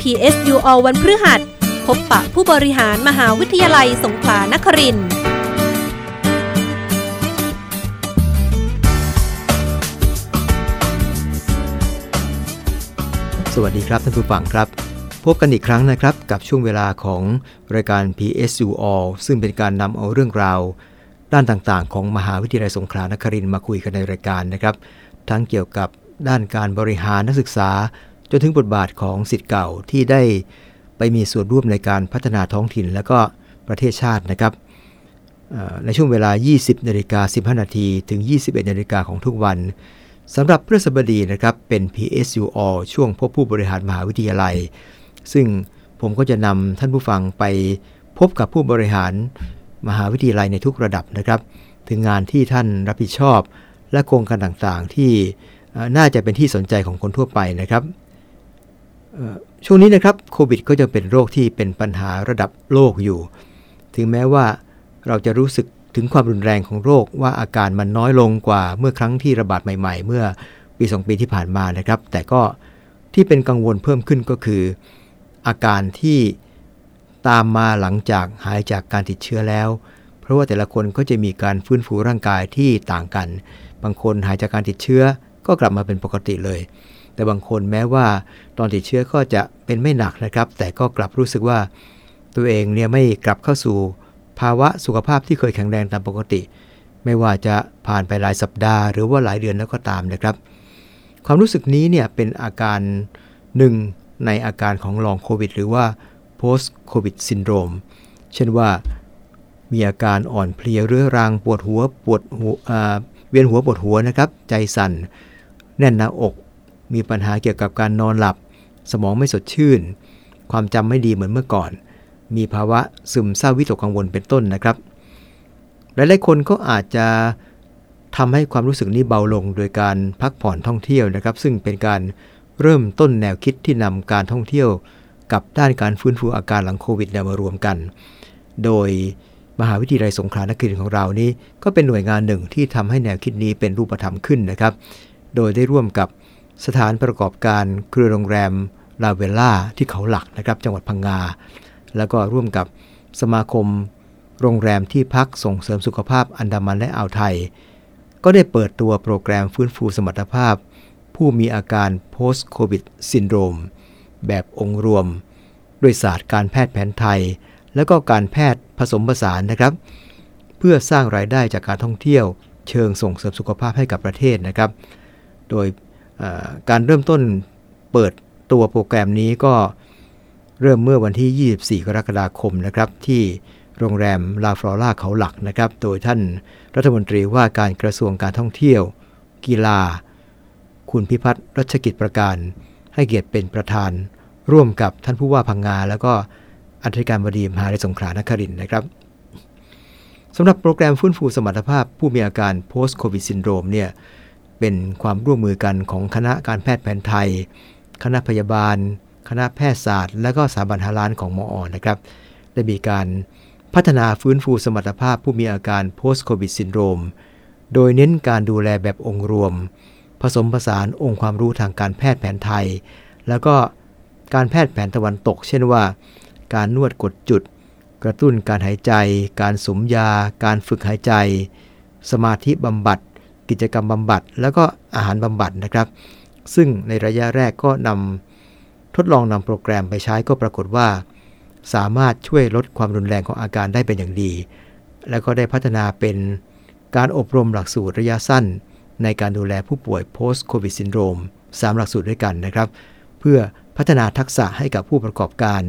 PSU All วันพฤหัส พบปะผู้บริหารมหาวิทยาลัยสงขลานครินทร์สวัสดีครับท่านผู้ฟังครับ พบกันอีกครั้งนะครับกับช่วงเวลาของรายการ PSU All ซึ่งเป็นการนำเอาเรื่องราว ด้านต่างๆ ของมหาวิทยาลัยสงขลานครินทร์มาคุยกันในรายการนะครับ ทั้งเกี่ยวกับด้านการบริหารนักศึกษา จนถึงบทบาทของสิทธิ์เก่าที่ได้ไปมีส่วนร่วมในการพัฒนาท้องถิ่นและก็ประเทศชาตินะครับในช่วงเวลา 20นาฬิกา15 นาทีถึง 21นาฬิกาของทุกวันสำหรับพฤษบดีนะครับเป็น PSU All ช่วงพบผู้บริหารมหาวิทยาลัย ซึ่งผมก็จะนำท่านผู้ฟังไปพบกับผู้บริหารมหาวิทยาลัยในทุกระดับนะครับ ถึงงานที่ท่านรับผิดชอบ และโครงการต่างๆ ที่น่าจะเป็นที่สนใจของคนทั่วไปนะครับ ช่วงนี้นะครับโควิดก็จะเป็นโรคที่เป็นปัญหาระดับโลกอยู่ ถึงแม้ว่าเราจะรู้สึกถึงความรุนแรงของโรคว่าอาการมันน้อยลงกว่าเมื่อครั้งที่ระบาดใหม่ ๆ เมื่อปี2ปีที่ผ่านมานะครับ แต่ก็ที่เป็นกังวลเพิ่มขึ้นก็คือ อาการที่ตามมาหลังจากหายจากการติดเชื้อแล้ว เพราะว่าแต่ละคนก็จะมีการฟื้นฟูร่างกายที่ต่างกัน บางคนหายจากการติดเชื้อก็กลับมาเป็นปกติเลย แต่บางคนแม้ว่าตอนติดเชื้อก็จะเป็นไม่หนักนะครับ แต่ก็กลับรู้สึกว่า ตัวเองเนี่ยไม่กลับเข้าสู่ภาวะสุขภาพที่เคยแข็งแรงตามปกติ ไม่ว่าจะผ่านไปหลายสัปดาห์หรือว่าหลายเดือนแล้วก็ตามนะครับ ความรู้สึกนี้เนี่ยเป็นอาการหนึ่งในอาการของลองโควิดหรือว่า post covid syndrome เช่นว่ามีอาการอ่อนเพลียเรื้อรังปวดหัวปวดหัวเวียนหัวปวดหัวนะครับ ใจสั่น แน่นหน้าอก มีปัญหาเกี่ยวกับการนอนหลับ สมองไม่สดชื่น ความจำไม่ดีเหมือนเมื่อก่อน มีภาวะซึมเศร้าวิตกกังวลเป็นต้นนะครับ หลายๆคนก็อาจจะทำให้ความรู้สึกนี้เบาลง โดยการพักผ่อนท่องเที่ยวนะครับ ซึ่งเป็นการเริ่มต้นแนวคิดที่นำการท่องเที่ยว กับด้านการฟื้นฟูอาการหลังโควิดมารวมกัน โดยมหาวิทยาลัยสงขลานครินทร์ของเรานี้ ก็เป็นหน่วยงานหนึ่งที่ทำให้แนวคิดนี้เป็นรูปธรรมขึ้นนะครับ โดยได้ร่วมกับ สถานประกอบการเครือโรงแรมลาเวล่าที่เขาหลักนะครับจังหวัดพังงา แล้วก็ร่วมกับสมาคม โรงแรมที่พักส่งเสริมสุขภาพอันดามันและอ่าวไทย ก็ได้เปิดตัวโปรแกรมฟื้นฟูสมรรถภาพ ผู้มีอาการ post covid syndrome แบบองค์รวม ด้วยศาสตร์การแพทย์แผนไทย และก็การแพทย์ผสมผสานนะครับ เพื่อสร้างรายได้จากการท่องเที่ยว เชิงส่งเสริมสุขภาพให้กับประเทศนะครับ โดย การเริ่มต้นเปิดตัวโปรแกรมนี้ก็เริ่มเมื่อวันที่ 24 กรกฎาคมนะครับ ที่โรงแรมลาฟลอร่าเขาหลักนะครับ โดยท่านรัฐมนตรีว่าการกระทรวงการท่องเที่ยว กีฬา คุณพิพัฒน์รัชกิจประการ ให้เกียรติเป็นประธาน ร่วมกับท่านผู้ว่าพังงา แล้วก็อธิการบดีมหาวิทยาลัยสงขลานครินนะครับสำหรับโปรแกรมฟื้นฟูสมรรถภาพผู้มีอาการ post covid syndrome เนี่ย เป็นความร่วมมือกันของคณะการแพทย์แผนไทย คณะพยาบาล คณะแพทยศาสตร์ และก็สถาบันฮาลานของมออนะครับ ได้มีการพัฒนาฟื้นฟูสมรรถภาพผู้มีอาการ post covid syndrome โดยเน้นการดูแลแบบองค์รวม ผสมผสานองค์ความรู้ทางการแพทย์แผนไทย แล้วก็การแพทย์แผนตะวันตก เช่นว่า การนวดกดจุด กระตุ้นการหายใจ การสมยา การฝึกหายใจ สมาธิบำบัด กิจกรรมบำบัด แล้วก็อาหารบำบัดนะครับ ซึ่งในระยะแรกก็นำทดลองนำโปรแกรมไปใช้ก็ปรากฏว่า สามารถช่วยลดความรุนแรงของอาการได้เป็นอย่างดี แล้วก็ได้พัฒนาเป็นการอบรมหลักสูตรระยะสั้น ในการดูแลผู้ป่วย post covid syndrome 3 หลักสูตรด้วยกันนะครับ เพื่อพัฒนาทักษะให้กับผู้ประกอบการ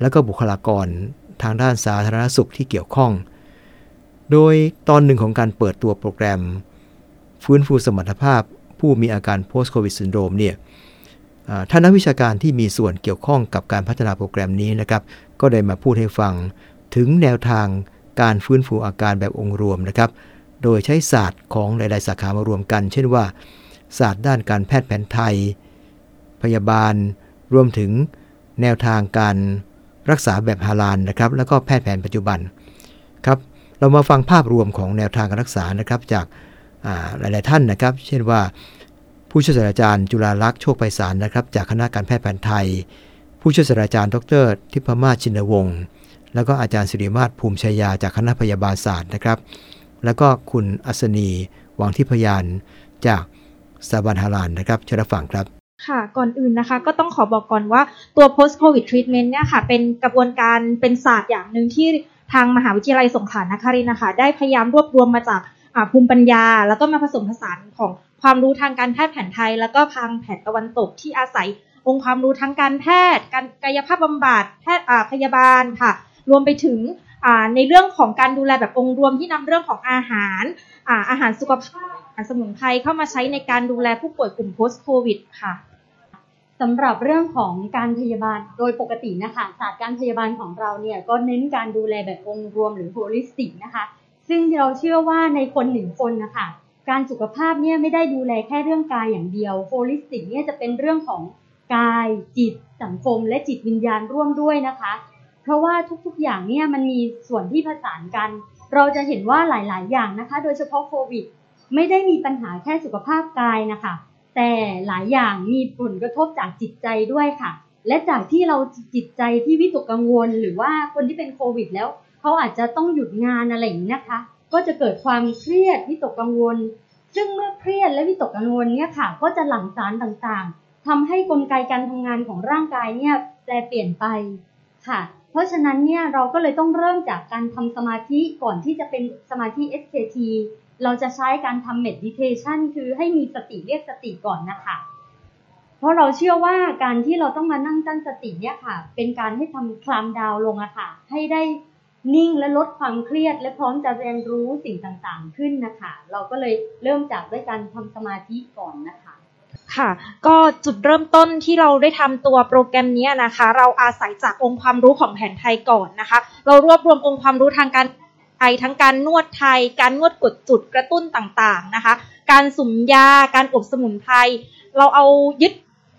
และก็บุคลากรทางด้านสาธารณสุขที่เกี่ยวข้อง โดยตอนหนึ่งของการเปิดตัวโปรแกรม ฟื้นฟูสมรรถภาพ ผู้มีอาการ post covid syndrome เนี่ยท่านนักวิชาการที่มีส่วนเกี่ยวข้องกับการพัฒนาโปรแกรมนี้นะครับ ก็ได้มาพูดให้ฟังถึงแนวทางการฟื้นฟูอาการแบบองค์รวมนะครับ โดยใช้ศาสตร์ของหลาย ๆ สาขามารวมกัน เช่นว่า ศาสตร์ด้านการแพทย์แผนไทย พยาบาล รวมถึงแนวทางการรักษาแบบฮาลาลนะครับ แล้วก็แพทย์แผนปัจจุบันครับ เรามาฟังภาพรวมของแนวทางการรักษานะครับจาก หลาย ๆ ท่านนะครับ เช่นว่า ผู้ช่วยศาสตราจารย์จุฬาลักษณ์โชคไพศาลนะครับ จากคณะการแพทย์แผนไทย ผู้ช่วยศาสตราจารย์ ดร ทิพมาศชินวงศ์แล้วก็อาจารย์สิริมาศภูมิชัยยาจากคณะพยาบาลศาสตร์นะครับ แล้วก็คุณอัศนีวังทิพยานจากสถาบันฮารานนะครับเชิญรับฟังครับค่ะก่อนอื่นนะคะก็ต้องขอบอกก่อนว่าตัว post covid treatment เนี่ยค่ะเป็นกระบวนการเป็นศาสตร์อย่างหนึ่งที่ทางมหาวิทยาลัยสงขลานครินทร์นะคะได้พยายามรวบรวมมาจาก ภูมิปัญญา แล้วก็มาผสมผสานของความรู้ทางการแพทย์แผนไทย แล้วก็ทางแผนตะวันตกที่อาศัยองค์ความรู้ทั้งการแพทย์ การกายภาพบำบัดแพทย์พยาบาลค่ะ รวมไปถึงในเรื่องของการดูแลแบบองค์รวมที่นำเรื่องของอาหารอาหารสุขภาพอาหารสมุนไพรเข้ามาใช้ในการดูแลผู้ป่วยกลุ่ม post covid ค่ะสำหรับเรื่องของการพยาบาลโดยปกตินะคะศาสตร์การพยาบาลของเราเนี่ยก็เน้นการดูแลแบบองค์รวมหรือ holistic นะคะ ซึ่งเราเชื่อว่าในคนหนึ่งคนนะคะการสุขภาพเนี่ยไม่ได้ดูแลแค่เรื่องกายอย่างเดียว holistic เนี่ยจะเป็นเรื่องของกายจิตสังคม และจิตวิญญาณร่วมด้วยนะคะ เพราะว่าทุกๆอย่างเนี่ยมันมีส่วนที่ผสานกัน เราจะเห็นว่าหลายๆ อย่างนะคะ โดยเฉพาะโควิด ไม่ได้มีปัญหาแค่สุขภาพกายนะคะ แต่หลายอย่างมีผลกระทบจากจิตใจด้วยค่ะ และจากที่เราจิตใจที่วิตกกังวล หรือว่าคนที่เป็นโควิดแล้ว เขาอาจจะต้องหยุดงานอะไรอย่างนี้นะคะ ก็จะเกิดความเครียดวิตกกังวล ซึ่งเมื่อเครียดและวิตกกังวลเนี่ยค่ะ ก็จะหลั่งสารต่างๆทำให้กลไกการทำงานของร่างกายเนี่ยแปลเปลี่ยนไปค่ะ เพราะฉะนั้นเนี่ยเราก็เลยต้องเริ่มจากการทำสมาธิก่อนที่จะเป็นสมาธิ SKT เราจะใช้การทำ meditation คือให้มีสติเรียกสติก่อนนะคะ เพราะเราเชื่อว่าการที่เราต้องมานั่งตั้งสติเนี่ยค่ะ เป็นการให้ทำคลามดาวลงอะค่ะ ให้ได้ นิ่งและลดความเครียด และพร้อมจะเรียนรู้สิ่งต่างๆ ขึ้นนะคะ เราก็เลยเริ่มจากด้วยการทำสมาธิก่อนนะคะ ค่ะ ก็จุดเริ่มต้นที่เราได้ทำตัวโปรแกรมนี้นะคะ เราอาศัยจากองค์ความรู้ของแผนไทยก่อนนะคะ เรารวบรวมองค์ความรู้ทางการไทยทั้งการนวดไทย การนวดกดจุดกระตุ้นต่างๆนะคะ การสุ่มยา การอบสมุนไพรเราเอายึด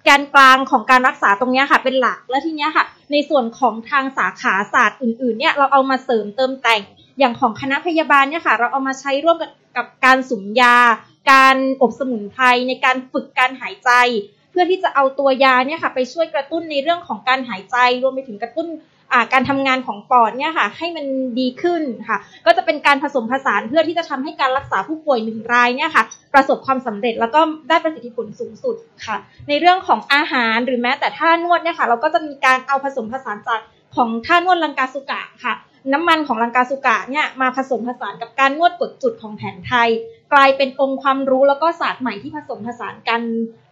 แกนกลางของการรักษาตรงนี้ค่ะเป็นหลัก และทีนี้ค่ะ ในส่วนของทางสาขาศาสตร์อื่นๆเนี่ยเราเอามาเสริมเติมแต่ง อย่างของคณะพยาบาลเนี่ยค่ะ เราเอามาใช้ร่วมกับกับการสุ่มยา การอบสมุนไพรในการฝึกการหายใจ เพื่อที่จะเอาตัวยาเนี่ยค่ะไปช่วยกระตุ้นในเรื่องของการหายใจ รวมไปถึงกระตุ้น การทำงานของปอดเนี่ยค่ะให้มันดีขึ้นค่ะ ก็จะเป็นการผสมผสานเพื่อที่จะทำให้การรักษาผู้ป่วยหนึ่งรายเนี่ยค่ะ ประสบความสำเร็จแล้วก็ได้ประสิทธิผลสูงสุดค่ะ ในเรื่องของอาหารหรือแม้แต่ท่านวดเนี่ยค่ะ เราก็จะมีการเอาผสมผสานจากของท่านวดลังกาสุกะค่ะ น้ำมันของลังกาสุกะเนี่ยมาผสมผสานกับการนวดกดจุดของแผนไทย กลายเป็นองค์ความรู้แล้วก็ศาสตร์ใหม่ที่ผสมผสานกัน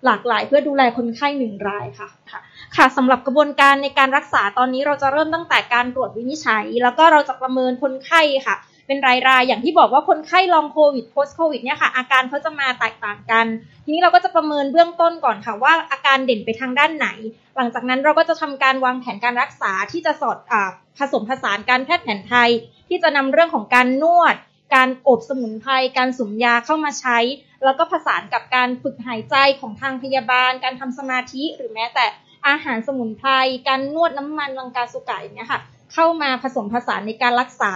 หลากหลาย เพื่อดูแลคนไข้หนึ่งรายค่ะค่ะ ค่ะสำหรับกระบวนการในการรักษาตอนนี้เราจะเริ่มตั้งแต่การตรวจวินิจฉัย แล้วก็เราจะประเมินคนไข้ค่ะ เป็นรายๆอย่างที่บอกว่าคนไข้ลองโควิด post โควิดเนี่ยค่ะ อาการเขาจะมาแตกต่างกัน ทีนี้เราก็จะประเมินเบื้องต้นก่อนค่ะว่าอาการเด่นไปทางด้านไหน หลังจากนั้นเราก็จะทำการวางแผนการรักษาที่จะสอดอผสมผสานการแพทย์แผนไทย ที่จะนำเรื่องของการนวด การอบสมุนไพรการสุมยาเข้ามาใช้ แล้วก็ผสานกับการฝึกหายใจของทางพยาบาล การทำสมาธิหรือแม้แต่อาหารสมุนไพรการนวดน้ำมันลังกาสุกะอย่างเงี้ยค่ะเข้ามาผสมผสานในการรักษา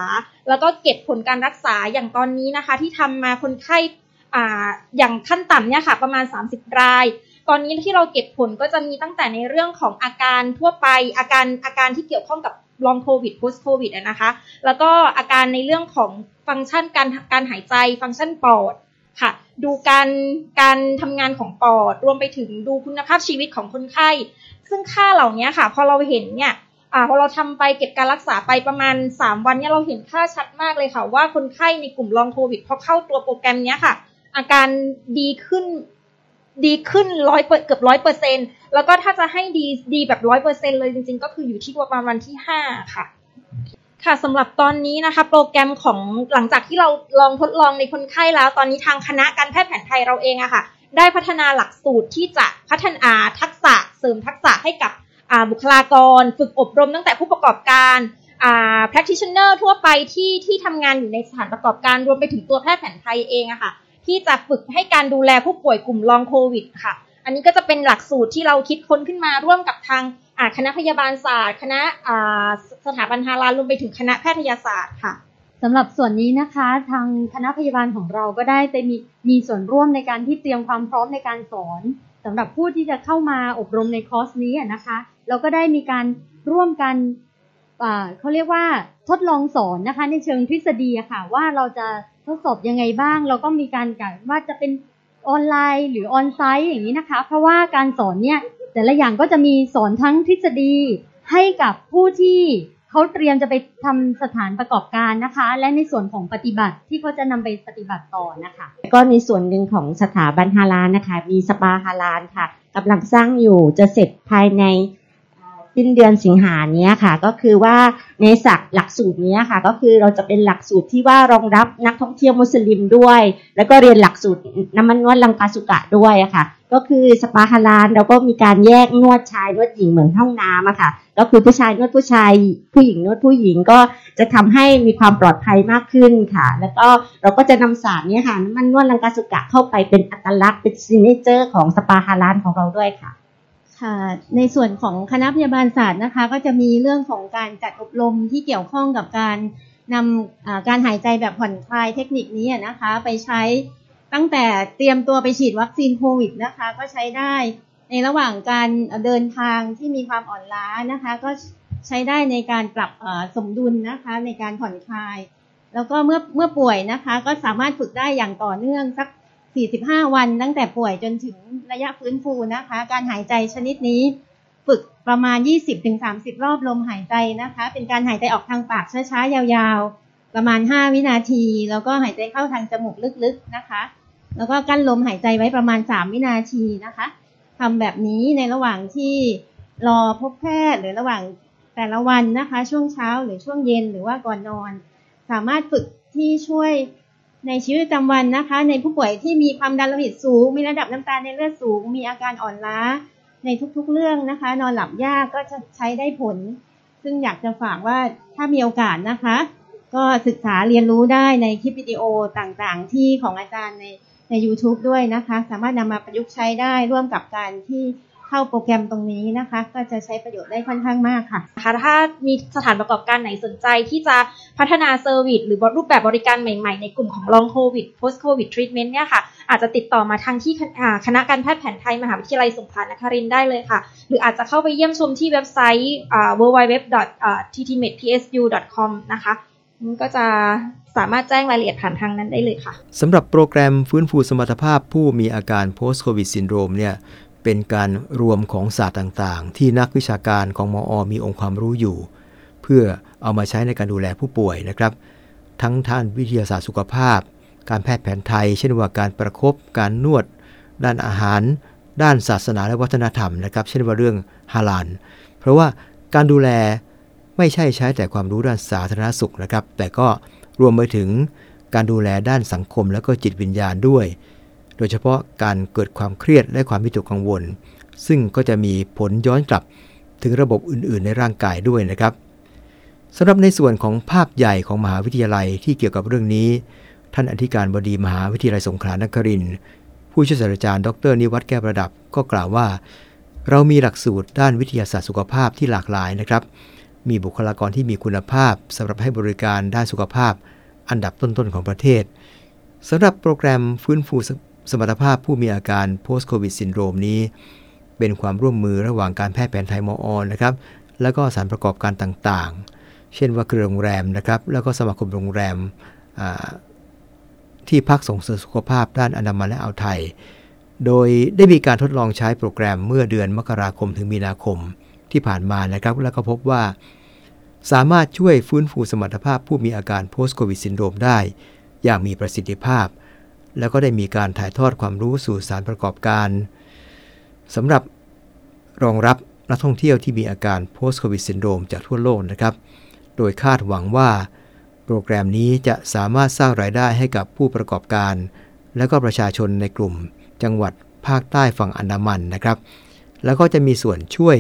แล้วก็เก็บผลการรักษาอย่างตอนนี้นะคะ ที่ทำมาคนไข้ออย่างขั้นต่ำเนี่ยค่ะ ประมาณ 30 ราย ตอนนี้ที่เราเก็บผลก็จะมีตั้งแต่ในเรื่องของอาการทั่วไปอาการอาการที่เกี่ยวข้องกับ ลองโควิด post โควิดนะคะ แล้วก็อาการในเรื่องของฟังก์ชันการการหายใจ ฟังก์ชันปอดค่ะ ดูการการทำงานของปอด รวมไปถึงดูคุณภาพชีวิตของคนไข้ ซึ่งค่าเหล่านี้ค่ะ พอเราเห็นเนี่ยอ่าพอเราทำไปเก็บการรักษาไปประมาณ 3 วันเนี่ยเราเห็นค่าชัดมากเลยค่ะ ว่าคนไข้ในกลุ่มลองโควิดพอเข้าตัวโปรแกรมเนี้ค่ะ อาการดีขึ้น ดีขึ้นร้อยเกือบร้อยเปอร์เซ็นแล้วก็ถ้าจะให้ดีดีแบบร้อยเปอร์เซ็นเลยจริง ๆ ก็คืออยู่ที่ประมาณวันที่ห้าค่ะ ค่ะสำหรับตอนนี้นะคะ โปรแกรมของหลังจากที่เราลองทดลองในคนไข้แล้ว ตอนนี้ทางคณะการแพทย์แผนไทยเราเองอะค่ะ ได้พัฒนาหลักสูตรที่จะพัฒนาทักษะเสริมทักษะให้กับบุคลากร ฝึกอบรมตั้งแต่ผู้ประกอบการ practitioner ทั่วไปที่ที่ทำงานอยู่ในสถานประกอบการรวมไปถึงตัวแพทย์แผนไทยเองอะค่ะ ที่จะฝึกให้การดูแลผู้ป่วยกลุ่มลองโควิดค่ะ อันนี้ก็จะเป็นหลักสูตรที่เราคิดค้นขึ้นมาร่วมกับทางคณะพยาบาลศาสตร์ คณะสถาบันฮารารวมไปถึงคณะแพทยศาสตร์ค่ะสำหรับส่วนนี้นะคะทางคณะพยาบาลของเราก็ได้ไปมีมีส่วนร่วมในการที่เตรียมความพร้อมในการสอนสำหรับผู้ที่จะเข้ามาอบรมในคอร์สนี้นะคะเราก็ได้มีการร่วมกันเขาเรียกว่าทดลองสอนนะคะในเชิงทฤษฎีค่ะว่าเราจะ ทดสอบยังไงบ้าง เราก็มีการกันว่าจะเป็นออนไลน์หรือออนไซต์อย่างนี้นะคะ เพราะว่าการสอนเนี่ยแต่ละอย่างก็จะมีสอนทั้งทฤษฎีให้กับผู้ที่เขาเตรียมจะไปทำสถานประกอบการนะคะ และในส่วนของปฏิบัติที่เขาจะนำไปปฏิบัติต่อนะคะ ก็ในส่วนหนึ่งของสถาบันฮาลานนะคะ มีสปาฮาลานค่ะกำลังสร้างอยู่จะเสร็จภายใน สิ้นเดือนสิงหาเนี้ยค่ะ ก็คือว่าในสักหลักสูตรนี้ค่ะก็คือเราจะเป็นหลักสูตรที่ว่ารองรับนักท่องเที่ยวมุสลิมด้วย แล้วก็เรียนหลักสูตรน้ำมันนวดลังกาสุกะด้วยอะค่ะ ก็คือสปาฮาลาลเราก็มีการแยกนวดชายนวดหญิงเหมือนห้องน้ำอะค่ะ ก็คือผู้ชายนวดผู้ชายผู้หญิงนวดผู้หญิงก็จะทำให้มีความปลอดภัยมากขึ้นค่ะ แล้วก็เราก็จะนำศาสตร์นี้ค่ะน้ำมันนวดลังกาสุกะเข้าไปเป็นอัตลักษณ์เป็น signature ของสปาฮาลาลของเราด้วยค่ะ ค่ะในส่วนของคณะพยาบาลศาสตร์นะคะ ก็จะมีเรื่องของการจัดอบรมที่เกี่ยวข้องกับการนำการหายใจแบบผ่อนคลายเทคนิคนี้นะคะ ไปใช้ตั้งแต่เตรียมตัวไปฉีดวัคซีนโควิดนะคะ ก็ใช้ได้ในระหว่างการเดินทางที่มีความอ่อนล้านะคะ ก็ใช้ได้ในการปรับสมดุลนะคะในการผ่อนคลาย แล้วก็เมื่อเมื่อป่วยนะคะ ก็สามารถฝึกได้อย่างต่อเนื่องสัก 45 วันตั้งแต่ป่วยจนถึงระยะฟื้นฟูนะคะ การหายใจชนิดนี้ ฝึกประมาณ 20-30 รอบลมหายใจนะคะ เป็นการหายใจออกทางปากช้าๆ ยาวๆ ประมาณ 5 วินาที แล้วก็หายใจเข้าทางจมูกลึกๆนะคะ แล้วก็กั้นลมหายใจไว้ประมาณ 3 วินาทีนะคะทำแบบนี้ในระหว่างที่รอพบแพทย์หรือระหว่างแต่ละวันนะคะ ช่วงเช้าหรือช่วงเย็นหรือว่าก่อนนอน สามารถฝึกที่ช่วย ในชีวิตประจำวันนะคะ ในผู้ป่วยที่มีความดันโลหิตสูง มีระดับน้ำตาลในเลือดสูง มีอาการอ่อนล้า ในทุกๆเรื่องนะคะ นอนหลับยากก็จะใช้ได้ผล ซึ่งอยากจะฝากว่าถ้ามีโอกาสนะคะ ก็ศึกษาเรียนรู้ได้ในคลิปวิดีโอต่างๆ ที่ของอาจารย์ในใน YouTube ด้วยนะคะ สามารถนำมาประยุกต์ใช้ได้ร่วมกับการที่ เข้าโปรแกรมตรงนี้นะคะ ก็จะใช้ประโยชน์ได้ค่อนข้างมากค่ะคะถ้ามีสถานประกอบการไหนสนใจที่จะพัฒนา service หรือรูปแบบบริการใหม่ๆ ในกลุ่มของ long covid post covid treatment เนี่ยค่ะ อาจจะติดต่อมาทางที่คณะการแพทย์แผนไทย มหาวิทยาลัยสงขลานครินทร์ได้เลยค่ะ หรืออาจจะเข้าไปเยี่ยมชมที่เว็บไซต์ www.ttmedpsu.com นะคะก็จะสามารถแจ้งรายละเอียดผ่านทางนั้นได้เลยค่ะสำหรับโปรแกรมฟื้นฟูสมรรถภาพผู้มีอาการ post covid syndrome เนี่ย เป็นการรวมของศาสตร์ต่างๆ ที่นักวิชาการของมออมีองค์ความรู้อยู่ เพื่อเอามาใช้ในการดูแลผู้ป่วยนะครับ ทั้งท่านวิทยาศาสตร์สุขภาพ การแพทย์แผนไทย เช่นว่าการประครบการนวด ด้านอาหาร ด้านศาสนาและวัฒนธรรมนะครับ เช่นว่าเรื่องฮาลานเพราะว่าการดูแลไม่ใช่ใช้แต่ความรู้ด้านสาธารณสุขนะครับ แต่ก็รวมไปถึงการดูแลด้านสังคมและก็จิตวิญญาณด้วย โดยเฉพาะการเกิดความเครียดและความวิตกกังวล ซึ่งก็จะมีผลย้อนกลับถึงระบบอื่นๆ ในร่างกายด้วยนะครับสำหรับในส่วนของภาพใหญ่ของมหาวิทยาลัยที่เกี่ยวกับเรื่องนี้ ท่านอธิการบดีมหาวิทยาลัยสงขลานครินทร์ผู้ช่วยศาสตราจารย์ดร นิวัฒน์แก้วประดับก็กล่าวว่า เรามีหลักสูตรด้านวิทยาศาสตร์สุขภาพที่หลากหลายนะครับ มีบุคลากรที่มีคุณภาพสำหรับให้บริการด้านสุขภาพ อันดับต้นๆของประเทศสำหรับโปรแกรมฟื้นฟู สมรรถภาพผู้มีอาการ post covid syndrome นี้ เป็นความร่วมมือระหว่างการแพทย์แผนไทยมออนนะครับ แล้วก็สารประกอบการต่างๆ เช่นว่าเครือโรงแรมนะครับ แล้วก็สมาคมโรงแรมที่พักส่งเสริมสุขภาพด้านอนามัยและอ่าวไทย โดยได้มีการทดลองใช้โปรแกรมเมื่อเดือนมกราคมถึงมีนาคมที่ผ่านมานะครับ แล้วก็พบว่า สามารถช่วยฟื้นฟูสมรรถภาพผู้มีอาการ post covid syndrome ได้ อย่างมีประสิทธิภาพ แล้วก็ได้มีการถ่ายทอดความรู้สู่สารประกอบการสำหรับรองรับนักท่องเที่ยวที่มีอาการ post covid syndrome จากทั่วโลกนะครับ โดยคาดหวังว่าโปรแกรมนี้จะสามารถสร้างรายได้ให้กับผู้ประกอบการ และก็ประชาชนในกลุ่ม จังหวัดภาคใต้ฝั่งอันดามันนะครับ แล้วก็จะมีส่วนช่วย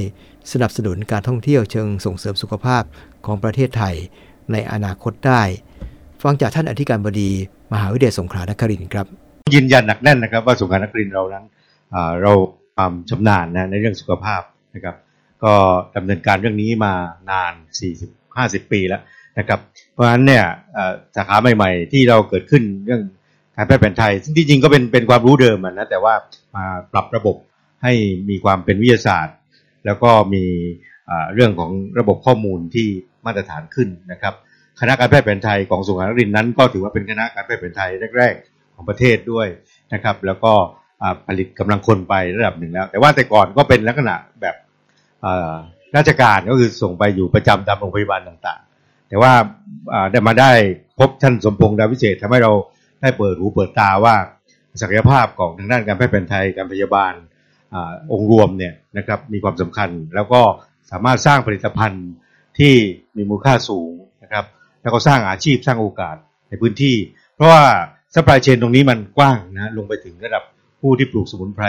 สนับสนุนการท่องเที่ยวเชิงส่งเสริมสุขภาพของประเทศไทยในอนาคตได้ ฟังจากท่านอธิการบดี มหาวิทยาลัยสงขลานครินทร์ครับยืนยันหนักแน่นนะครับว่าสงขลานครินทร์เรานั้นเราความชำนาญนะในเรื่องสุขภาพนะครับ ก็ดำเนินการเรื่องนี้มานาน 40-50 ปีแล้วนะครับ เพราะฉะนั้นเนี่ยสาขาใหม่ๆ ที่เราเกิดขึ้นเรื่องการแพทย์แผนไทย ซึ่งที่จริงก็เป็นเป็นความรู้เดิมนะแต่ว่ามาปรับระบบให้มีความเป็นวิทยาศาสตร์ แล้วก็มีเรื่องของระบบข้อมูลที่มาตรฐานขึ้นนะครับ คณะการแพทย์แผนไทยของสุขานรินนั้น ก็ถือว่าเป็นคณะการแพทย์แผนไทยแรกๆของประเทศด้วยนะครับ แล้วก็ผลิตกำลังคนไประดับหนึ่งแล้ว แต่ว่าแต่ก่อนก็เป็นลักษณะแบบราชการก็คือส่งไปอยู่ประจำตามโรงพยาบาลต่างๆ แต่ว่าได้มาได้พบท่านสมพงษ์ดาวิเศษทำให้เราได้เปิดหูเปิดตาว่าศักยภาพของทางด้านการแพทย์แผนไทยการพยาบาลอองค์รวมเนี่ยนะครับมีความสำคัญแล้วก็สามารถสร้างผลิตภัณฑ์ที่มีมูลค่าสูงนะครับ แล้วก็สร้างอาชีพสร้างโอกาสในพื้นที่ เพราะว่า supply chain ตรงนี้มันกว้างนะลงไปถึงระดับผู้ที่ปลูกสมุนไพร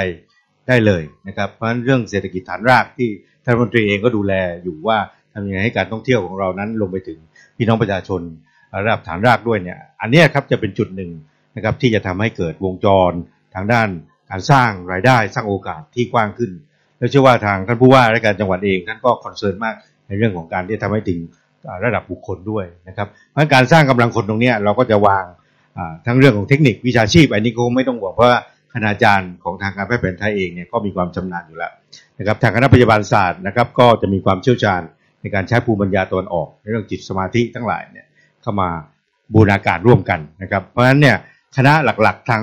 ได้เลยนะครับเพราะฉะนั้นเรื่องเศรษฐกิจฐานรากที่ท่านรัฐมนตรีเองก็ดูแลอยู่ว่าทำยังไงให้การท่องเที่ยวของเรานั้นลงไปถึงพี่น้องประชาชนระดับฐานรากด้วยเนี่ยอันนี้ครับจะเป็นจุดหนึ่งนะครับที่จะทำให้เกิดวงจรทางด้านการสร้างรายได้สร้างโอกาสที่กว้างขึ้น และเชื่อว่าทางท่านผู้ว่าราชการจังหวัดเองท่านก็คอนเซิร์นมากในเรื่องของการที่ทำให้ถึง ระดับบุคคลด้วยนะครับเพราะการสร้างกำลังคนตรงนี้เราก็จะวางทั้งเรื่องของเทคนิควิชาชีพ อันนี้ก็ไม่ต้องห่วงเพราะว่าคณาจารย์ของทางการแพทย์แผนไทยเองเนี่ยก็มีความชำนาญอยู่แล้วนะครับทางคณะพยาบาลศาสตร์นะครับก็จะมีความเชี่ยวชาญในการใช้ภูมิปัญญาตะวันออกในเรื่องจิตสมาธิทั้งหลายเนี่ยเข้ามาบูรณาการร่วมกันนะครับ เพราะฉะนั้นเนี่ยคณะหลักๆ ทาง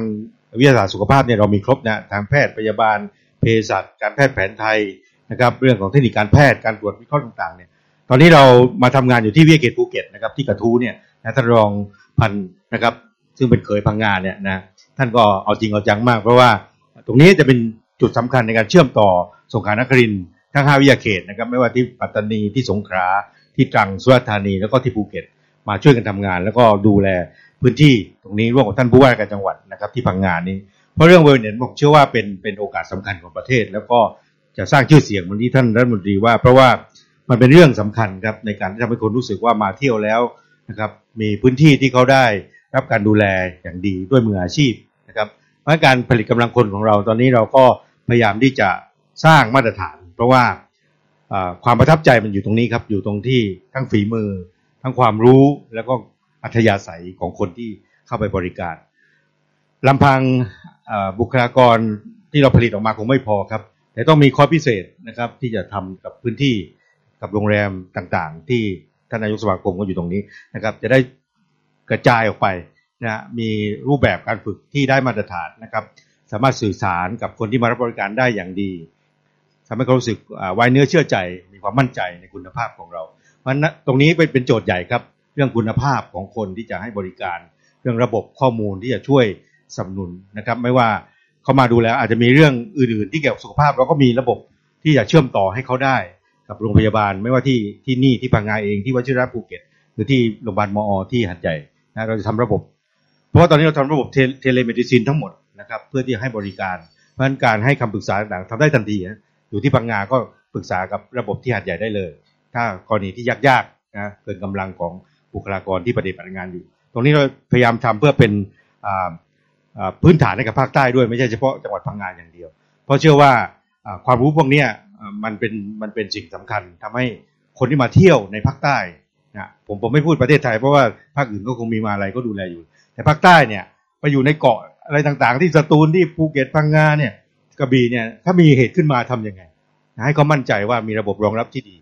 วิทยาศาสตร์สุขภาพเนี่ยเรามีครบนะทางแพทย์พยาบาลเภสัชการแพทย์แผนไทยนะครับเรื่องของเทคนิคการแพทย์การตรวจวิเคราะห์ต่างๆเนี่ย ตอนนี้เรามาทำงานอยู่ที่เวิทยเขตภูเก็ตนะครับที่กระทู้เนี่ยนะท่านรองพันนะครับ ซึ่งเป็นเคยพังงานเนี่ยนะท่านก็เอาจริงเอาจังมาก เพราะว่าตรงนี้จะเป็นจุดสำคัญในการเชื่อมต่อสงขลานครินทั้งห้าวิทยาเขตนะครับไม่ว่าที่ปัตตานีที่สงขลาที่ตรังสุราษฎร์ธานีแล้วก็ที่ภูเก็ต มาช่วยกันทำงาน แล้วก็ดูแลพื้นที่ตรงนี้ร่วมกับท่านผู้ว่าการจังหวัดนะครับที่พังงานนี้เพราะเรื่องเวอร์เน็ตผมเชื่อว่าเป็นเป็นโอกาสสำคัญของประเทศ แล้วก็จะสร้างชื่อเสียงเหมือนที่ท่านรัฐมนตรีว่า เพราะว่า มันเป็นเรื่องสำคัญครับในการที่ทำให้คนรู้สึกว่ามาเที่ยวแล้วนะครับมีพื้นที่ที่เขาได้รับการดูแลอย่างดีด้วยมืออาชีพนะครับเพราะการผลิตกำลังคนของเราตอนนี้เราก็พยายามที่จะสร้างมาตรฐาน เพราะว่าความประทับใจมันอยู่ตรงนี้ครับอยู่ตรงที่ทั้งฝีมือ ทั้งความรู้แล้วก็อัธยาศัยของคนที่เข้าไปบริการลำพังบุคลากรที่เราผลิตออกมาคงไม่พอครับ แต่ต้องมีข้อพิเศษนะครับที่จะทำกับพื้นที่ กับโรงแรมต่างๆ ที่ท่านนายกสมาคมก็อยู่ตรงนี้นะครับ จะได้กระจายออกไปนะมีรูปแบบการฝึกที่ได้มาตรฐานนะครับ สามารถสื่อสารกับคนที่มารับบริการได้อย่างดีทำให้เขารู้สึกไว้เนื้อเชื่อใจมีความมั่นใจในคุณภาพของเรา เพราะนั้นตรงนี้เป็นโจทย์ใหญ่ครับ เรื่องคุณภาพของคนที่จะให้บริการ เรื่องระบบข้อมูลที่จะช่วยสนับสนุนนะครับ ไม่ว่าเขามาดูแลอาจจะมีเรื่องอื่น ๆ ที่เกี่ยวกับสุขภาพเราก็มีระบบที่จะเชื่อมต่อให้เขาได้ กับโรงพยาบาล ไม่ว่าที่ที่นี่ที่พังงาเองที่วชิระภูเก็ต หรือที่โรงพยาบาล ม.อ. ที่หาดใหญ่นะเราจะทำระบบ เพราะว่าตอนนี้เราทำระบบ telemedicine ทั้งหมดนะครับเพื่อที่ให้บริการ เพราะฉะนั้นการให้คำปรึกษาต่างๆทำได้ทันทีนะอยู่ที่พังงาก็ปรึกษากับระบบที่หาดใหญ่ได้เลย ถ้ากรณีที่ยากๆนะเกินกำลังของบุคลากรที่ปฏิบัติงานอยู่ ตรงนี้เราพยายามทำเพื่อเป็นพื้นฐานให้กับภาคใต้ด้วยไม่ใช่เฉพาะจังหวัดพังงาอย่างเดียว เพราะเชื่อว่าความรู้พวกนี้มันเป็นมันเป็นสิ่งสำคัญทำให้คนที่มาเที่ยวในภาคใต้นะผมผมไม่พูดประเทศไทยเพราะว่าภาคอื่นก็คงมีมาอะไรก็ดูแลอยู่ แต่ภาคใต้เนี่ยไปอยู่ในเกาะอะไรต่างๆ ที่สตูลที่ภูเก็ตพังงาเนี่ยกระบี่เนี่ยถ้ามีเหตุขึ้นมาทํำยังไงให้เขามั่นใจว่ามีระบบรองรับที่ดี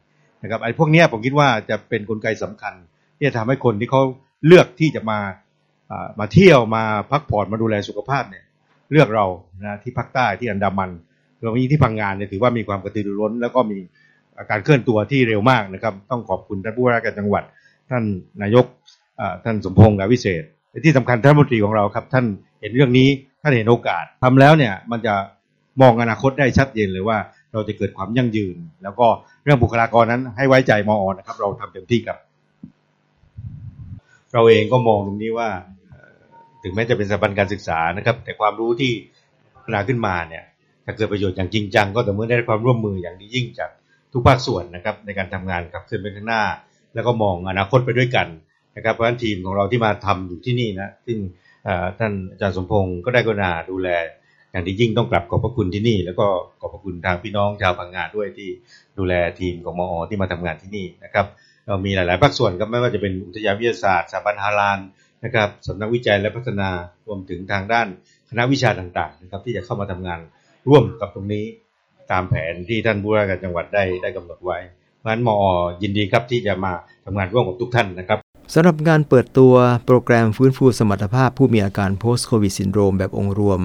นะครับไอ้พวกนี้ผมคิดว่าจะเป็นนกลไกสำคัญ ที่จะทำให้คนที่เขาเลือกที่จะมามาเที่ยวมาพักผ่อนมาดูแลสุขภาพเนี่ยเลือกเรานะที่ภาคใต้ที่อันดามัน ตรงนี้ที่พังงานเนี่ยถือว่ามีความกระตือรือร้น แล้วก็มีการเคลื่อนตัวที่เร็วมากนะครับ ต้องขอบคุณท่านผู้ว่าการจังหวัด ท่านนายกท่านสมพงษ์กาวิเศษที่สำคัญท่านรัฐมนตรีของเราครับ ท่านเห็นเรื่องนี้ท่านเห็นโอกาสทำแล้วเนี่ยมันจะมองอนาคตได้ชัดเจนเลยว่าเราจะเกิดความยั่งยืน แล้วก็เรื่องบุคลากรนั้นให้ไว้ใจมออนะครับ เราทำเต็มที่ครับ เราเองก็มองตรงนี้ว่า ถึงแม้จะเป็นสถาบันการศึกษานะครับ แต่ความรู้ที่พัฒนาขึ้นมาเนี่ย ถ้าเกิดประโยชน์อย่างจริงจังก็แต่เมื่อได้ความร่วมมืออย่างดียิ่งจากทุกภาคส่วนนะครับในการทำงานขับเคลื่อนไปข้างหน้า แล้วก็มองอนาคตไปด้วยกันนะครับเพราะฉะนั้นทีมของเราที่มาทำอยู่ที่นี่นะซึ่งท่านอาจารย์สมพงศ์ก็ได้กรุณาดูแล อย่างที่ยิ่งต้องกลับขอบพระคุณที่นี่ แล้วก็ขอบพระคุณทางพี่น้องชาวพังงานด้วยที่ดูแลทีมของมอที่มาทำงานที่นี่นะครับเรามีหลาย ๆ ภาคส่วนก็ไม่ว่าจะเป็นอุทยานวิทยาศาสตร์สถาบันฮาลานนะครับสำนักวิจัยและพัฒนารวมถึงทางด้านคณะวิชาต่าง ๆ นะครับที่จะเข้ามาทำงาน ร่วมกับตรงนี้ตามแผนที่ท่านผู้ว่าการจังหวัดได้ได้กำหนดไว้เพราะฉะนั้นมอยินดีครับที่จะมาทำงานร่วมกับทุกท่านนะครับสำหรับงานเปิดตัวโปรแกรมฟื้นฟูสมรรถภาพผู้มีอาการ post covid syndrome แบบองค์รวม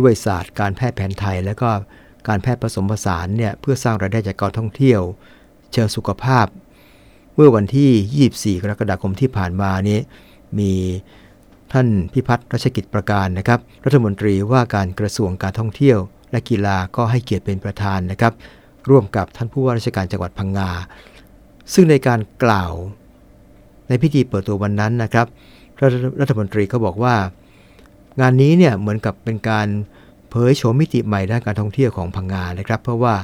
ด้วยศาสตร์การแพทย์แผนไทย และก็การแพทย์ผสมผสานเนี่ยเพื่อสร้างรายได้จากการท่องเที่ยว เชิงสุขภาพ เมื่อวันที่ 24 กรกฎาคมที่ผ่านมานี้ มีท่านพิพัฒน์รัชกิจประการนะครับ รัฐมนตรีว่าการกระทรวงการท่องเที่ยว และกีฬาก็ให้เกียรติเป็นประธานนะครับ ร่วมกับท่านผู้ว่าราชการจังหวัดพังงา ซึ่งในการกล่าวในพิธีเปิดตัววันนั้นนะครับรัฐมนตรีเขาบอกว่า งานนี้เนี่ยเหมือนกับเป็นการเผยโฉมมิติใหม่ด้านการท่องเที่ยวของพังงานะครับ เพราะว่า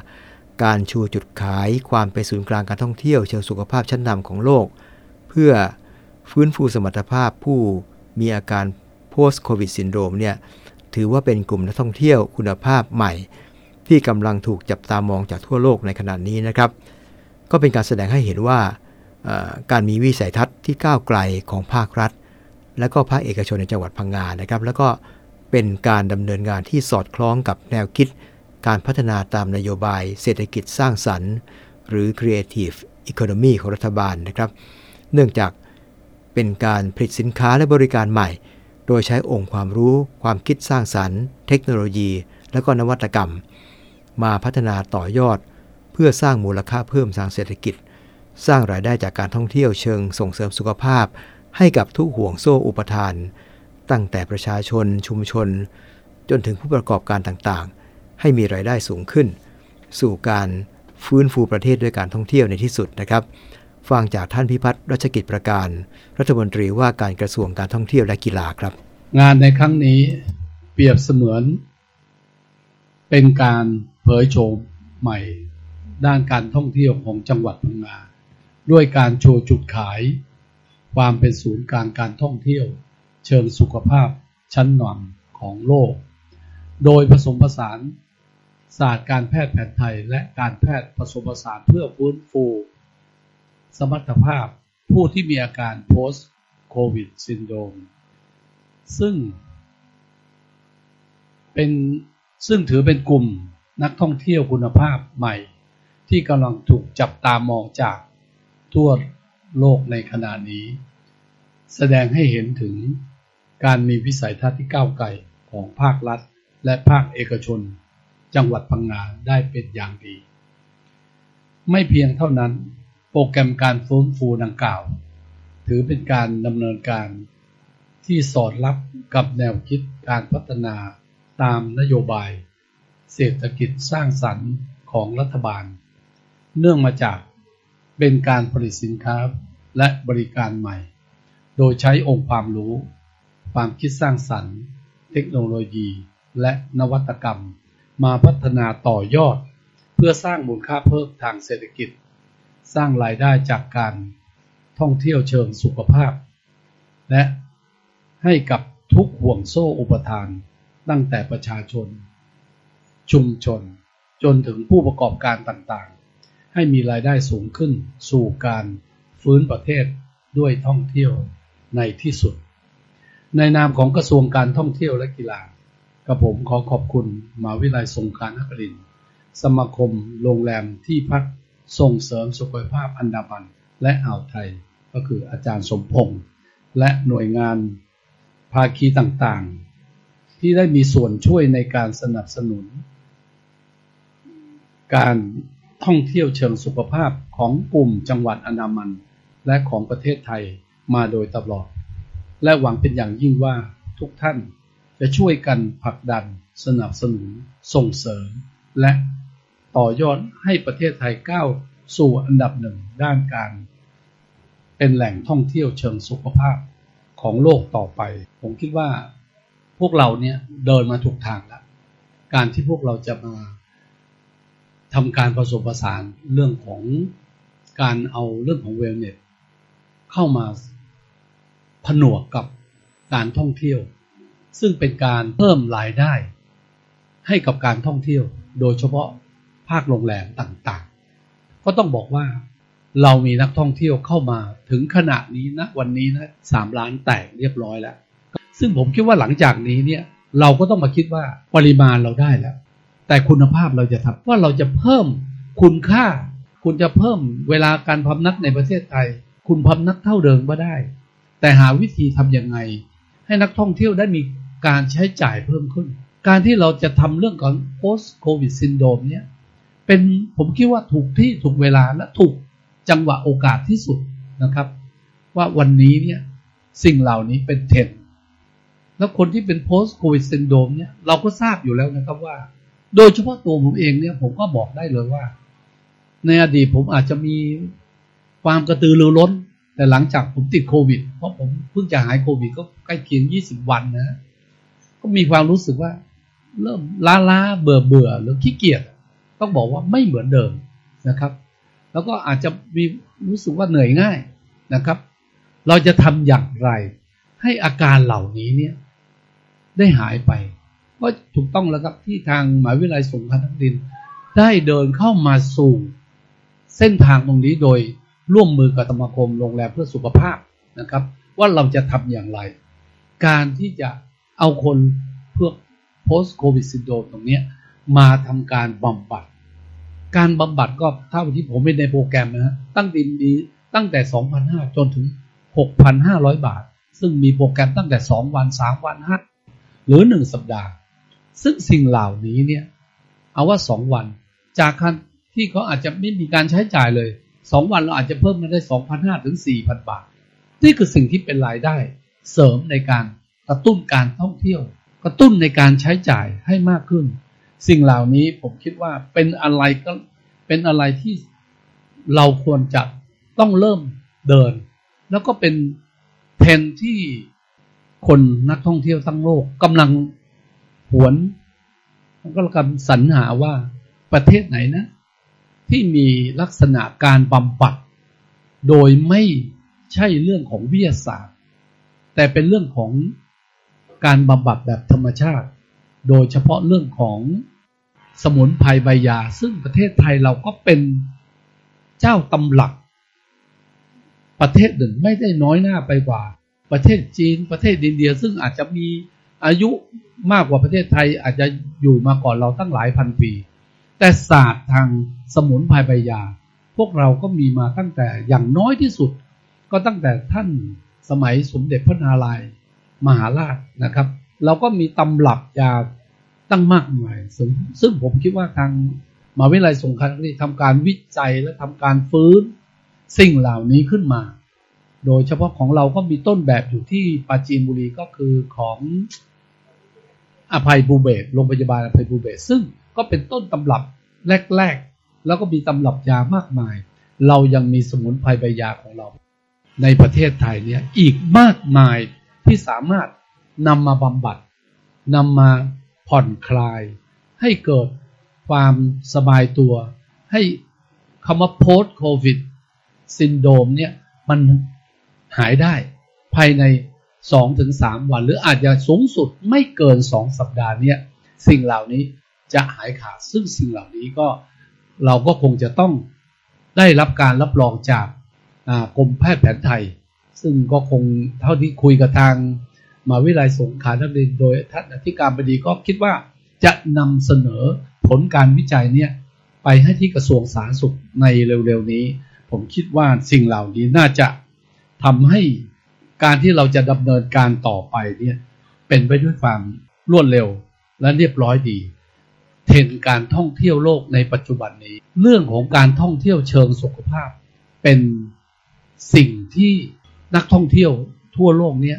การชูจุดขายความเป็นศูนย์กลางการท่องเที่ยวเชิงสุขภาพชั้นนำของโลก เพื่อฟื้นฟูสมรรถภาพผู้มีอาการ post covid syndrome เนี่ย ถือว่าเป็นกลุ่มนักท่องเที่ยวคุณภาพใหม่ ที่กำลังถูกจับตามองจากทั่วโลกในขณะนี้นะครับ ก็เป็นการแสดงให้เห็นว่าการมีวิสัยทัศน์ที่ก้าวไกลของภาครัฐ และก็ภาคเอกชนในจังหวัดพังงานะครับ แล้วก็เป็นการดำเนินงานที่สอดคล้องกับแนวคิด การพัฒนาตามนโยบายเศรษฐกิจสร้างสรรค์ หรือ Creative Economy ของรัฐบาลนะครับ เนื่องจากเป็นการผลิตสินค้าและบริการใหม่ โดยใช้องค์ความรู้ ความคิดสร้างสรรค์ เทคโนโลยี และก็นวัตกรรม มาพัฒนาต่อยอด เพื่อสร้างมูลค่าเพิ่มทางเศรษฐกิจ สร้างรายได้จากการท่องเที่ยวเชิงส่งเสริมสุขภาพ ให้กับทุกห่วงโซ่อุปทาน ตั้งแต่ประชาชน ชุมชน จนถึงผู้ประกอบการต่างๆ ให้มีรายได้สูงขึ้น สู่การฟื้นฟูประเทศด้วยการท่องเที่ยวในที่สุดนะครับ ฟังจากท่านพิพัฒน์รัชกิจประการ รัฐมนตรีว่าการกระทรวงการท่องเที่ยวและกีฬาครับ งานในครั้งนี้เปรียบเสมือน เป็นการเผยโฉมใหม่ ด้านการท่องเที่ยวของจังหวัดพังงาด้วยการโชว์จุดขาย ความเป็นศูนย์กลางการท่องเที่ยว เชิงสุขภาพชั้นนำของโลก โดยผสมผสานศาสตร์การแพทย์แผนไทยและการแพทย์ผสมผสานเพื่อฟื้นฟู สมรรถภาพผู้ที่มีอาการ post covid syndrome ซึ่ง เป็นซึ่งถือเป็นกลุ่มนักท่องเที่ยวคุณภาพใหม่ ที่กำลังถูกจับตามองจากทั่วโลกในขณะนี้ แสดงให้เห็นถึงการมีวิสัยทัศน์ที่ก้าวไกลของภาครัฐ และภาคเอกชน จังหวัดพังงาได้เป็นอย่างดี ไม่เพียงเท่านั้น รแกรมการฟื้นฟูดังกล่าว ถือเป็นการดำเนินการที่สอดรับกับแนวคิดการพัฒนาตามนโยบาย เศรษฐกิจสร้างสรรค์ของรัฐบาล เนื่องมาจากเป็นการผลิตสินค้าและบริการใหม่ โดยใช้องค์ความรู้ ความคิดสร้างสรรค์ เทคโนโลยี และนวัตกรรม มาพัฒนาต่อยอด เพื่อสร้างมูลค่าเพิ่มทางเศรษฐกิจ สร้างรายได้จากการท่องเที่ยวเชิงสุขภาพ และให้กับทุกห่วงโซ่อุปทาน ตั้งแต่ประชาชน ชุมชน จนถึงผู้ประกอบการต่างๆ ให้มีรายได้สูงขึ้นสู่การฟื้นประเทศด้วยท่องเที่ยวในที่สุด ในนามของกระทรวงการท่องเที่ยวและกีฬากระผมขอขอบคุณมหาวิทยาลัยสงขลานครินทร์สมาคมโรงแรมที่พัก ส่งเสริมสุขภาพอันดามันและอ่าวไทย ก็คืออาจารย์สมพงษ์และหน่วยงานภาคีต่างๆ ที่ได้มีส่วนช่วยในการสนับสนุน การท่องเที่ยวเชิงสุขภาพของกลุ่มจังหวัดอนามัน และของประเทศไทยมาโดยตลอด และหวังเป็นอย่างยิ่งว่าทุกท่านจะช่วยกันผลักดัน สนับสนุน ส่งเสริม และ ต่อยอดให้ประเทศไทยก้าวสู่อันดับหนึ่งด้านการ เป็นแหล่งท่องเที่ยวเชิงสุขภาพของโลกต่อไป ผมคิดว่าพวกเราเนี่ยเดินมาถูกทางแล้ว การที่พวกเราจะมาทำการผสมผสานเรื่องของการเอาเรื่องของเวลเน็ตเข้ามาผนวกกับการท่องเที่ยว ซึ่งเป็นการเพิ่มรายได้ให้กับการท่องเที่ยว โดยเฉพาะ ภาคโรงแรมต่างๆ ก็ต้องบอกว่าเรามีนักท่องเที่ยวเข้ามาถึงขณะนี้นะวันนี้นะสามล้านแตกเรียบร้อยแล้ว ซึ่งผมคิดว่าหลังจากนี้เนี่ยเราก็ต้องมาคิดว่าปริมาณเราได้แล้ว แต่คุณภาพเราจะทำว่าเราจะเพิ่มคุณค่า คุณจะเพิ่มเวลาการพำนักในประเทศไทย คุณพำนักเท่าเดิมก็ได้ แต่หาวิธีทำยังไง ให้นักท่องเที่ยวได้มีการใช้จ่ายเพิ่มขึ้น การที่เราจะทำเรื่องของ post covid syndrome เนี่ย เป็นผมคิดว่าถูกที่ถูกเวลาและถูกจังหวะโอกาสที่สุดนะครับ ว่าวันนี้เนี่ยสิ่งเหล่านี้เป็นเทรนด์แล้วคนที่เป็น post covid syndrome เนี่ยเราก็ทราบอยู่แล้วนะครับว่า โดยเฉพาะตัวผมเองเนี่ยผมก็บอกได้เลยว่า ในอดีตผมอาจจะมีความกระตือรือร้น แต่หลังจากผมติดโควิด เพราะผมเพิ่งจะหายโควิด ก็ใกล้เคียง 20 วันนะ ก็มีความรู้สึกว่า เริ่มล้าล้าเบื่อเบื่อหรือขี้เกียจ ต้องบอกว่าไม่เหมือนเดิมนะครับ แล้วก็อาจจะมีรู้สึกว่าเหนื่อยง่ายนะครับ เราจะทำอย่างไร ให้อาการเหล่านี้เนี่ยได้หายไปก็ถูกต้องแล้วครับที่ทางมหาวิทยาลัยสงขลานครินได้เดินเข้ามาสู่เส้นทางตรงนี้โดยร่วมมือกับสมาคมโรงแรมเพื่อสุขภาพนะครับ ว่าเราจะทำอย่างไร การที่จะเอาคนเพื่อ post covid syndrome ตรงนี้ มาทำการบำบัด การบำบัดก็เท่าที่ผมเป็นในโปรแกรมนะฮะตั้งแต่มีตั้งแต่ 2,500 จนถึง 6,500 บาท ซึ่งมีโปรแกรมตั้งแต่ 2 วัน 3 วัน5หรือ 1 สัปดาห์ ซึ่งสิ่งเหล่านี้เนี่ย เอาว่า 2 วัน จากการที่เขาอาจจะไม่มีการใช้จ่ายเลย 2 วันเราอาจจะเพิ่มมาได้ 2,500 ถึง 4,000 บาท นี่คือสิ่งที่เป็นรายได้เสริมในการกระตุ้นการท่องเที่ยว กระตุ้นในการใช้จ่ายให้มากขึ้น สิ่งเหล่านี้ผมคิดว่าเป็นอะไรก็เป็นอะไรที่เราควรจะต้องเริ่มเดิน แล้วก็เป็นเทรนที่คนนักท่องเที่ยวทั้งโลกกำลังหวนก็กำลังสรรหาว่าประเทศไหนนะ ที่มีลักษณะการบำบัดโดยไม่ใช่เรื่องของวิทยาศาสตร์ แต่เป็นเรื่องของการบำบัดแบบธรรมชาติ โดยเฉพาะเรื่องของสมุนไพรใบยา ซึ่งประเทศไทยเราก็เป็นเจ้าตำหลัก ประเทศหนึ่งไม่ได้น้อยหน้าไปกว่า ประเทศจีนประเทศอินเดีย ซึ่งอาจจะมีอายุมากกว่าประเทศไทยอาจจะอยู่มาก่อนเราตั้งหลายพันปี แต่ศาสตร์ทางสมุนไพรใบยา พวกเราก็มีมาตั้งแต่อย่างน้อยที่สุด ก็ตั้งแต่ท่านสมัยสมเด็จพระนารายณ์มหาราชนะครับ เราก็มีตำรับยา ตั้งมากมายซึ่งซึ่งผมคิดว่าทางมหาวิทยาลัยสงขลานครินทร์ทำการวิจัยและทำการฟื้นสิ่งเหล่านี้ขึ้นมา โดยเฉพาะของเราก็มีต้นแบบอยู่ที่ปราจีนบุรีก็คือของอภัยภูเบศโรงพยาบาลอภัยภูเบศซึ่งก็เป็นต้นตำรับแรกๆ แล้วก็มีตำรับยามากมาย เรายังมีสมุนไพรใบยาของเรา ในประเทศไทยเนี่ยอีกมากมายที่สามารถนำมาบำบัดนำมา ผ่อนคลาย ให้เกิดความสบายตัว ให้คำว่า post covid syndrome เนี่ยมันหายได้ภายใน 2-3 วัน หรืออาจจะสูงสุดไม่เกิน 2 สัปดาห์เนี่ยสิ่งเหล่านี้จะหายขาดซึ่งสิ่งเหล่านี้ก็เราก็คงจะต้องได้รับการรับรองจากกรมแพทย์แผนไทย ซึ่งก็คงเท่าที่คุยกับทาง มหาวิทยาลัยสงขลานครินทร์โดยท่านอธิการบดีก็คิดว่าจะนำเสนอผลการวิจัยเนี่ยไปให้ที่กระทรวงสาธารณสุขในเร็วๆนี้ ผมคิดว่าสิ่งเหล่านี้น่าจะทำให้การที่เราจะดำเนินการต่อไปเนี่ยเป็นไปด้วยความรวดเร็วและเรียบร้อยดี เทรนการท่องเที่ยวโลกในปัจจุบันนี้ เรื่องของการท่องเที่ยวเชิงสุขภาพ เป็นสิ่งที่นักท่องเที่ยวทั่วโลกเนี้ย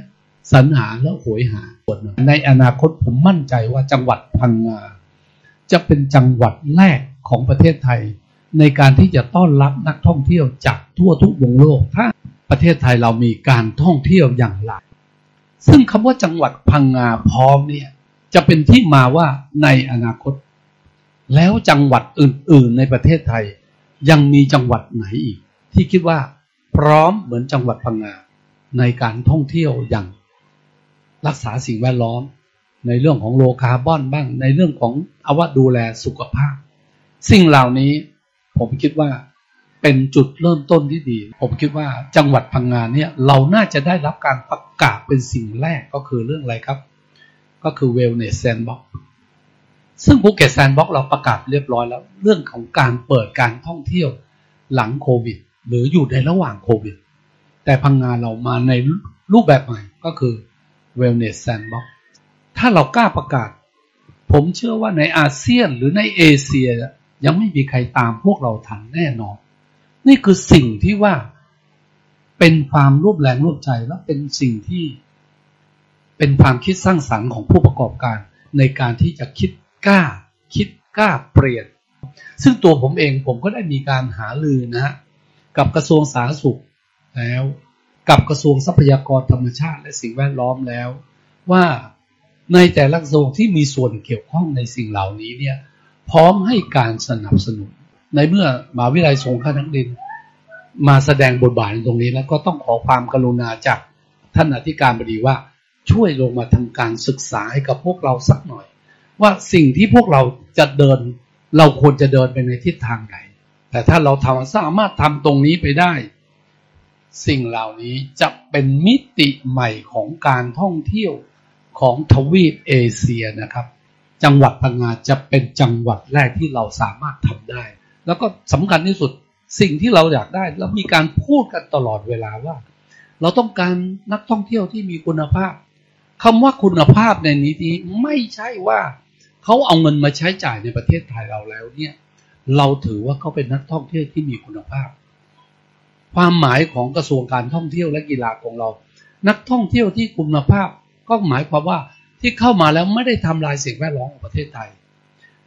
สรรหาและโหยหา ในอนาคตผมมั่นใจว่าจังหวัดพังงาจะเป็นจังหวัดแรกของประเทศไทย ในการที่จะต้อนรับนักท่องเที่ยวจากทั่วทุกวงโลก ถ้าประเทศไทยเรามีการท่องเที่ยวอย่างไรซึ่งคำว่าจังหวัดพังงาพร้อมเนี่ยจะเป็นที่มาว่าในอนาคต แล้วจังหวัดอื่น ๆ ในประเทศไทย ยังมีจังหวัดไหนอีก ที่คิดว่าพร้อมเหมือนจังหวัดพังงาในการท่องเที่ยวอย่าง รักษาสิ่งแวดล้อม ในเรื่องของโลคาร์บอนบ้าง ในเรื่องของอวดูแลสุขภาพ สิ่งเหล่านี้ผมคิดว่าเป็นจุดเริ่มต้นที่ดี ผมคิดว่าจังหวัดพังงาเนี่ยเราน่าจะได้รับการประกาศเป็นสิ่งแรกก็คือเรื่องอะไรครับ ก็คือ wellness sandbox ซึ่งภูเก็ต sandbox เราประกาศเรียบร้อยแล้ว เรื่องของการเปิดการท่องเที่ยวหลังโควิด หรืออยู่ในระหว่างโควิด แต่พังงาเรามาในรูปแบบใหม่ก็คือ Wellness Sandbox ถ้าเรากล้าประกาศ ผมเชื่อว่าในอาเซียนหรือในเอเชีย ยังไม่มีใครตามพวกเราทันแน่นอน นี่คือสิ่งที่ว่าเป็นความร่วมแรงร่วมใจและเป็นสิ่งที่ เป็นความคิดสร้างสรรค์ของผู้ประกอบการ ในการที่จะคิดกล้า คิดกล้าเปลี่ยน ซึ่งตัวผมเองผมก็ได้มีการหาลือนะฮะกับกระทรวงสาธารณสุขแล้ว กับกระทรวงทรัพยากรธรรมชาติและสิ่งแวดล้อมแล้ว ว่าในแต่ละกระทรวงที่มีส่วนเกี่ยวข้องในสิ่งเหล่านี้เนี่ยพร้อมให้การสนับสนุน ในเมื่อมหาวิทยาลัยสงขลานคริน มาแสดงบทบาทตรงนี้แล้วก็ต้องขอความกรุณาจากท่านอธิการบดีว่าช่วยลงมาทำการศึกษาให้กับพวกเราสักหน่อย ว่าสิ่งที่พวกเราจะเดิน เราควรจะเดินไปในทิศทางไหนแต่ถ้าเราทำสามารถทำตรงนี้ไปได้ สิ่งเหล่านี้จะเป็นมิติใหม่ของการท่องเที่ยวของทวีปเอเชียนะครับ จังหวัดพังงาจะเป็นจังหวัดแรกที่เราสามารถทำได้ แล้วก็สำคัญที่สุดสิ่งที่เราอยากได้ แล้วมีการพูดกันตลอดเวลาว่า เราต้องการนักท่องเที่ยวที่มีคุณภาพคำว่าคุณภาพในนี้นี้ไม่ใช่ว่าเขาเอาเงินมาใช้จ่ายในประเทศไทยเราแล้วเนี่ย เราถือว่าเขาเป็นนักท่องเที่ยวที่มีคุณภาพ ความหมายของกระทรวงการท่องเที่ยวและกีฬาของเรา นักท่องเที่ยวที่คุณภาพก็หมายความว่าที่เข้ามาแล้วไม่ได้ทำลายสิ่งแวดล้อมของประเทศไทย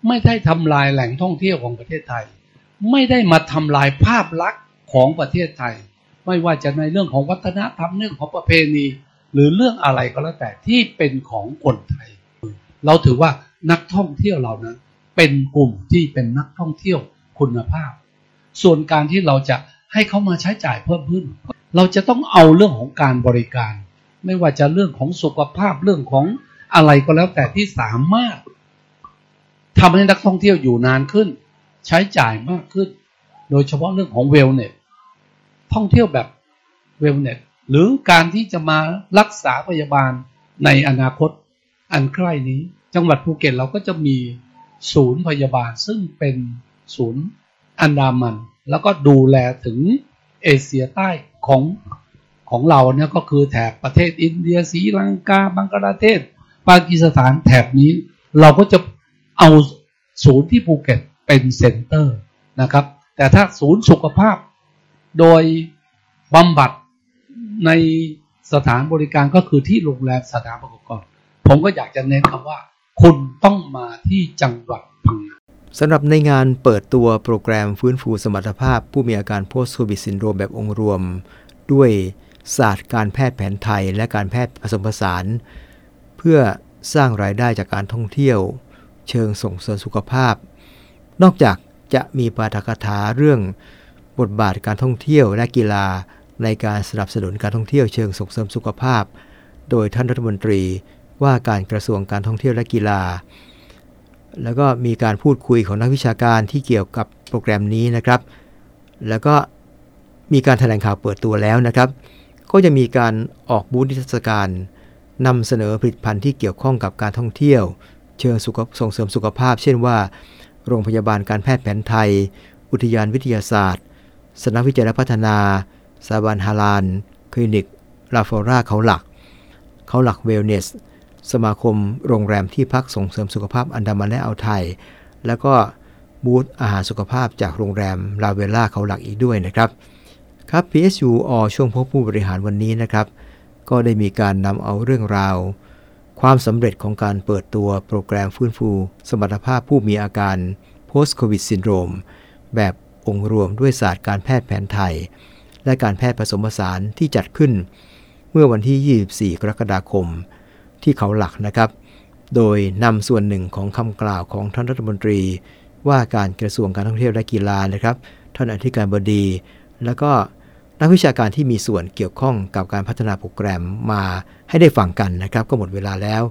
ไม่ได้ทำลายแหล่งท่องเที่ยวของประเทศไทย ไม่ได้มาทำลายภาพลักษณ์ของประเทศไทย ไม่ว่าจะในเรื่องของวัฒนธรรมเรื่องของประเพณี หรือเรื่องอะไรก็แล้วแต่ที่เป็นของคนไทย เราถือว่านักท่องเที่ยวเหล่านั้น เป็นกลุ่มที่เป็นนักท่องเที่ยวคุณภาพ ส่วนการที่เราจะ ให้เขามาใช้จ่ายเพิ่มขึ้น เราจะต้องเอาเรื่องของการบริการ ไม่ว่าจะเรื่องของสุขภาพเรื่องของอะไรก็แล้วแต่ที่สามารถทำให้นักท่องเที่ยวอยู่นานขึ้น ใช้จ่ายมากขึ้น โดยเฉพาะเรื่องของเวลเน็ตท่องเที่ยวแบบเวลเน็ตหรือการที่จะมารักษาพยาบาลในอนาคตอันใกล้นี้ จังหวัดภูเก็ตเราก็จะมีศูนย์พยาบาลซึ่งเป็นศูนย์อันดามัน แล้วก็ดูแลถึงเอเชียใต้ของของเราเนี่ยก็คือแถบประเทศอินเดียศรีลังกาบังกลาเทศ ปากีสถานแถบนี้ เราก็จะเอาศูนย์ที่ภูเก็ตเป็น center นะครับ แต่ถ้าศูนย์สุขภาพโดยบำบัดในสถานบริการก็คือที่โรงแรมสถานประกอบการผมก็อยากจะเน้นคำว่า คุณต้องมาที่จังหวัดพังงา สำหรับในงานเปิดตัวโปรแกรมฟื้นฟูสมรรถภาพ ผู้มีอาการโพสต์โควิดซินโดรมแบบองค์รวม ด้วยศาสตร์การแพทย์แผนไทยและการแพทย์ผสมผสาน เพื่อสร้างรายได้จากการท่องเที่ยว เชิงส่งเสริมสุขภาพ นอกจากจะมีปาฐกถาเรื่องบทบาทการท่องเที่ยวและกีฬาในการสนับสนุนการท่องเที่ยวเชิงส่งเสริมสุขภาพ โดยท่านรัฐมนตรีว่าการกระทรวงการท่องเที่ยวและกีฬา แล้วก็มีการพูดคุยของนักวิชาการที่เกี่ยวกับโปรแกรมนี้นะครับ แล้วก็มีการแถลงข่าวเปิดตัวแล้วนะครับ ก็จะมีการออกบูธนิทรรศการนำเสนอผลิตภัณฑ์ที่เกี่ยวข้องกับการท่องเที่ยว เชิงสุขส่งเสริมสุขภาพ เช่นว่า โรงพยาบาลการแพทย์แผนไทย อุทยานวิทยาศาสตร์สำนักวิจัยและพัฒนา สถาบันฮาลาล คลินิกลาฟอร่าเขาหลัก เขาหลัก Wellness สมาคมโรงแรมที่พักส่งเสริมสุขภาพอันดามันและอ่าวไทย แล้วก็บูธอาหารสุขภาพจากโรงแรมลาเวล่าเขาหลักอีกด้วยนะครับ ครับ PSU อช่วงพบผู้บริหารวันนี้นะครับ ก็ได้มีการนำเอาเรื่องราว ความสำเร็จของการเปิดตัวโปรแกรมฟื้นฟู สมรรถภาพผู้มีอาการ post covid syndrome แบบองค์รวมด้วยศาสตร์การแพทย์แผนไทย และการแพทย์ผสมผสานที่จัดขึ้น เมื่อวันที่ 24 กรกฎาคม ที่เขาหลักนะครับ โดยนำส่วนหนึ่งของคำกล่าวของท่านรัฐมนตรี ว่าการกระทรวงการท่องเที่ยวและกีฬานะครับ ท่านอธิการบดี แล้วก็นักวิชาการที่มีส่วนเกี่ยวข้องกับการพัฒนาโปรแกรมมาให้ได้ฟังกันนะครับ ก็หมดเวลาแล้ว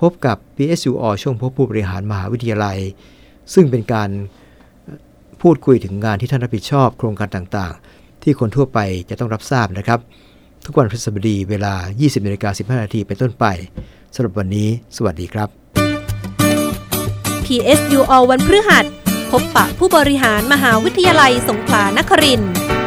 พบกับ PSUO ช่วงพบผู้บริหารมหาวิทยาลัย ซึ่งเป็นการพูดคุยถึงงานที่ท่านรับผิดชอบโครงการต่างๆ ที่คนทั่วไปจะต้องรับทราบนะครับ ทุกวันพฤหัสบดีเวลา 20นาฬิกา15นาทีเป็นต้นไปสำหรับวันนี้ สวัสดีครับ PSU All วันพฤหัส พบปะผู้บริหารมหาวิทยาลัยสงขลานครินทร์